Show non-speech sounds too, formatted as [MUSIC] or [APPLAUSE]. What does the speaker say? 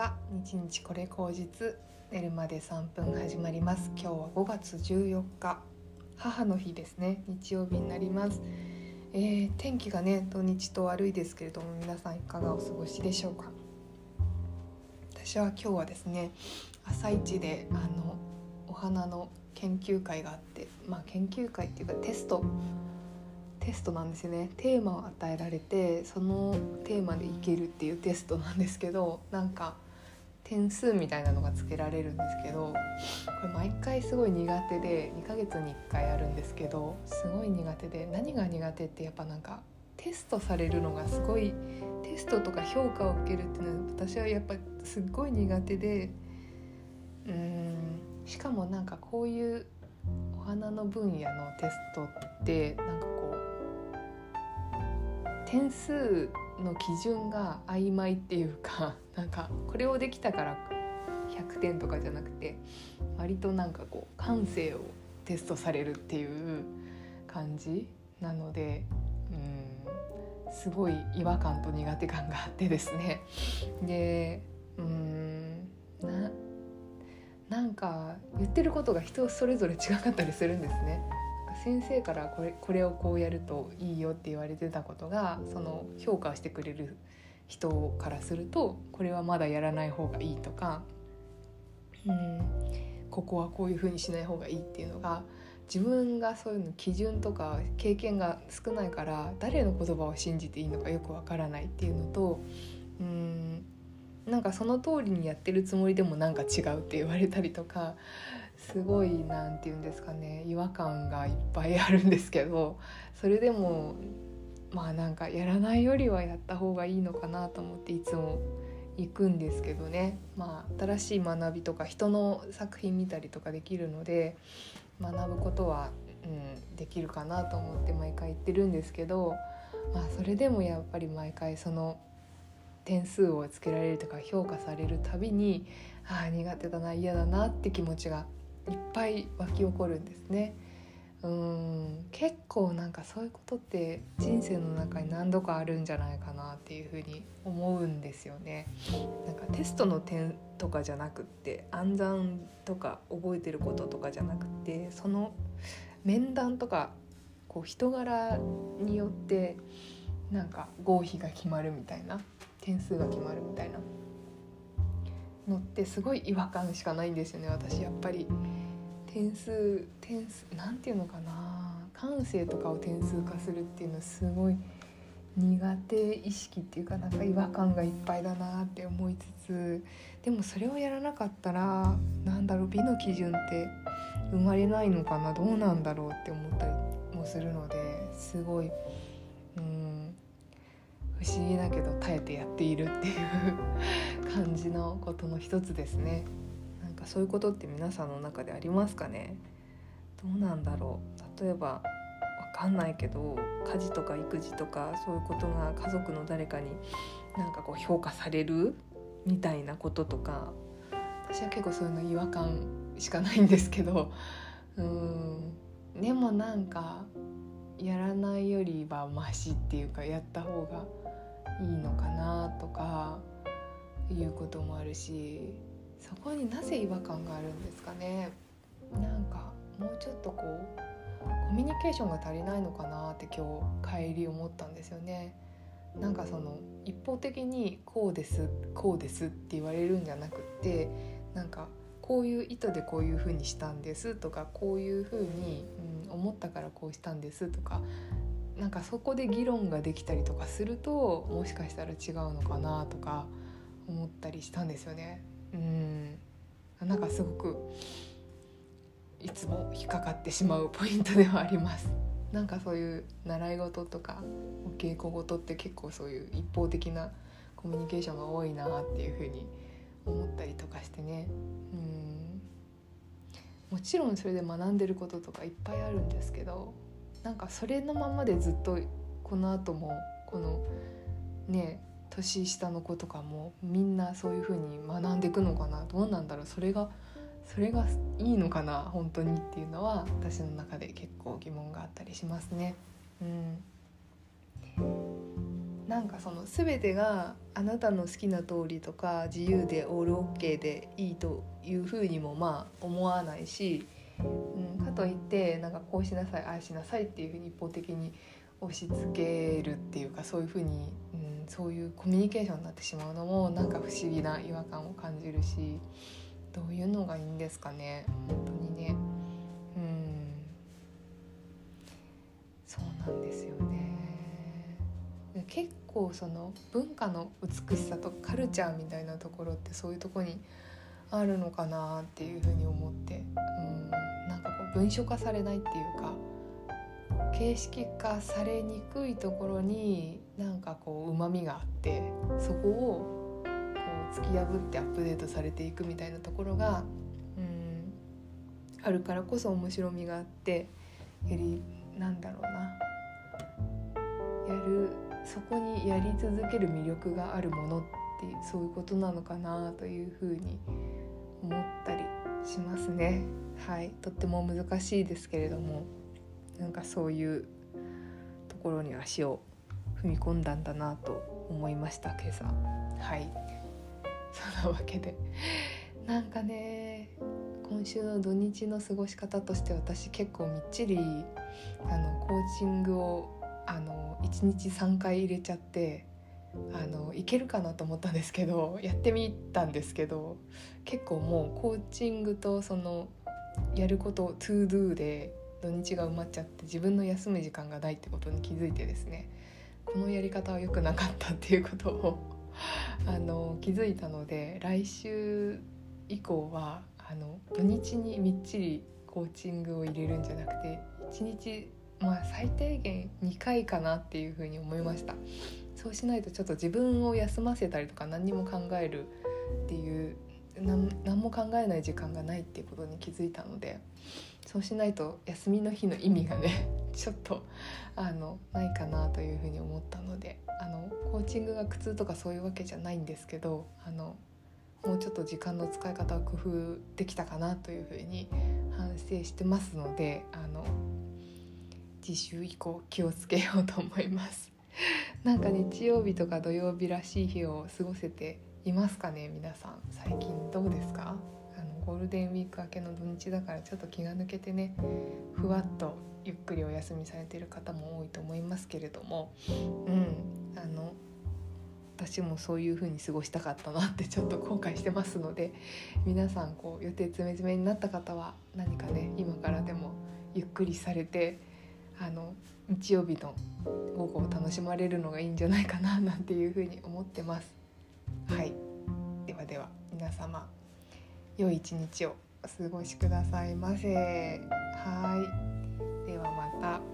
は日日これ口実寝るまで3分始まります。今日は5月14日。母の日ですね。日曜日になります、えー、天気がね土日と悪いですけれども皆さんいかがお過ごしでしょうか。私は今日はですね朝一であのお花の研究会があってまあ研究会っていうかテスト。テストなんですよね。テーマを与えられてそのテーマでいけるっていうテストなんですけどなんか点数みたいなのがつけられるんですけどこれ毎回すごい苦手で2ヶ月に1回あるんですけどすごい苦手で何が苦手ってやっぱなんかテストされるのがすごいテストとか評価を受けるっていうのは私はやっぱすっごい苦手でうーんしかもなんかこういうお花の分野のテストってなんか点数の基準が曖昧っていうか [LAUGHS] なんかこれをできたから100点とかじゃなくて割となんかこう感性をテストされるっていう感じなのでうんすごい違和感と苦手感があってですね [LAUGHS] でうんななんか言ってることが人それぞれ違かったりするんですね。先生からこれこれをこうやるといいよって言われてたことがその評価してくれる人からするとこれはまだやらない方がいいとかうんここはこういうふうにしない方がいいっていうのが自分がそういうの基準とか経験が少ないから誰の言葉を信じていいのかよくわからないっていうのとうんなんかその通りにやってるつもりでもなんか違うって言われたりとかすごい何て言うんですかね違和感がいっぱいあるんですけどそれでもまあなんかやらないよりはやった方がいいのかなと思っていつも行くんですけどね。まあ新しい学びとか人の作品見たりとかできるので学ぶことは、うん、できるかなと思って毎回行ってるんですけどまあそれでもやっぱり毎回その点数をつけられるとか評価されるたびにああ苦手だな嫌だなって気持ちがいっぱい湧き起こるんですね。うん結構なんかそういうことって人生の中に何度かあるんじゃないかなっていうふうに思うんですよね。なんかテストの点とかじゃなくって暗算とか覚えてることとかじゃなくてその面談とかこう人柄によってなんか合否が決まるみたいな点数が決まるみたいなのってすごい違和感しかないんですよね私やっぱり点数点数なんていうのかな。感性とかを点数化するっていうのはすごい苦手意識っていうかなんか違和感がいっぱいだなって思いつつでもそれをやらなかったらなんだろう美の基準って生まれないのかな。どうなんだろうって思ったりもするのですごいうん不思議だけど耐えてやっているっていう [LAUGHS] 感じのことの一つですね。かそういうことって皆さんの中でありますかね？どうなんだろう？例えばわかんないけど家事とか育児とかそういうことが家族の誰かになんかこう評価される？みたいなこととか。私は結構そういうの違和感しかないんですけど。うん。でもなんかやらないよりはマシっていうかやった方がいいのかなとかいうこともあるし。そこになぜ違和感があるんですかね？なんかもうちょっとこうコミュニケーションが足りないのかなって今日帰り思ったんですよねなんかその一方的にこうですこうですって言われるんじゃなくってなんかこういう意図でこういうふうにしたんですとかこういうふうに、うん、思ったからこうしたんですとかなんかそこで議論ができたりとかするともしかしたら違うのかなとか思ったりしたんですよね。うん。なんかすごくいつも引っかかってしまうポイントではあります。なんかそういう習い事とかお稽古事って結構そういう一方的なコミュニケーションが多いなっていうふうに思ったりとかしてね。うん。もちろんそれで学んでることとかいっぱいあるんですけどなんかそれのままでずっとこの後もこのね年下の子とかもみんなそういう風に学んでいくのかなどうなんだろうそれがそれがいいのかな本当にっていうのは私の中で結構疑問があったりしますね。うん、なんかその全てがあなたの好きな通りとか自由でオールオッケーでいいというふうにもまあ思わないし、うん、かといってなんかこうしなさいああしなさいっていうふうに一方的に押し付けるっていうかそういうふうに、うん、そういうコミュニケーションになってしまうのもなんか不思議な違和感を感じるしどういうのがいいんですかね本当にね。うんそうなんですよね。結構その文化の美しさとカルチャーみたいなところってそういうとこにあるのかなっていうふうに思ってうんなんかこう文書化されないっていうか形式化されにくいところになんかこううまみがあってそこをこう突き破ってアップデートされていくみたいなところがうんあるからこそ面白みがあってよりなんだろうな。やるそこにやり続ける魅力があるものってそういうことなのかなというふうに思ったりしますね。はい。とっても難しいですけれども。なんかそういうところに足を踏み込んだんだなと思いました今朝。はい。そんなわけで。なんかね今週の土日の過ごし方として私結構みっちりあのコーチングをあの1日3回入れちゃってあのいけるかなと思ったんですけどやってみたんですけど結構もうコーチングとそのやること to do で土日が埋まっちゃって自分の休む時間がないってことに気づいてですねこのやり方は良くなかったっていうことを [LAUGHS] あの気づいたので来週以降はあの土日にみっちりコーチングを入れるんじゃなくて1日まあ最低限2回かなっていうふうに思いました。そうしないとちょっと自分を休ませたりとか何にも考えるっていう何も考えない時間がないっていうことに気づいたのでそうしないと休みの日の意味がねちょっとあのないかなというふうに思ったのであのコーチングが苦痛とかそういうわけじゃないんですけどあのもうちょっと時間の使い方を工夫できたかなというふうに反省してますのであの次週以降気をつけようと思います。なんか日曜日とか土曜日らしい日を過ごせていますかね皆さん。最近どうですか？あのゴールデンウィーク明けの土日だからちょっと気が抜けてねふわっとゆっくりお休みされてる方も多いと思いますけれども。うん。あの私もそういう風に過ごしたかったなってちょっと後悔してますので皆さんこう予定詰め詰めになった方は何かね今からでもゆっくりされてあの日曜日の午後を楽しまれるのがいいんじゃないかななんていう風に思ってます。はい。ではでは皆様良い一日をお過ごしくださいませ。はい。ではまた。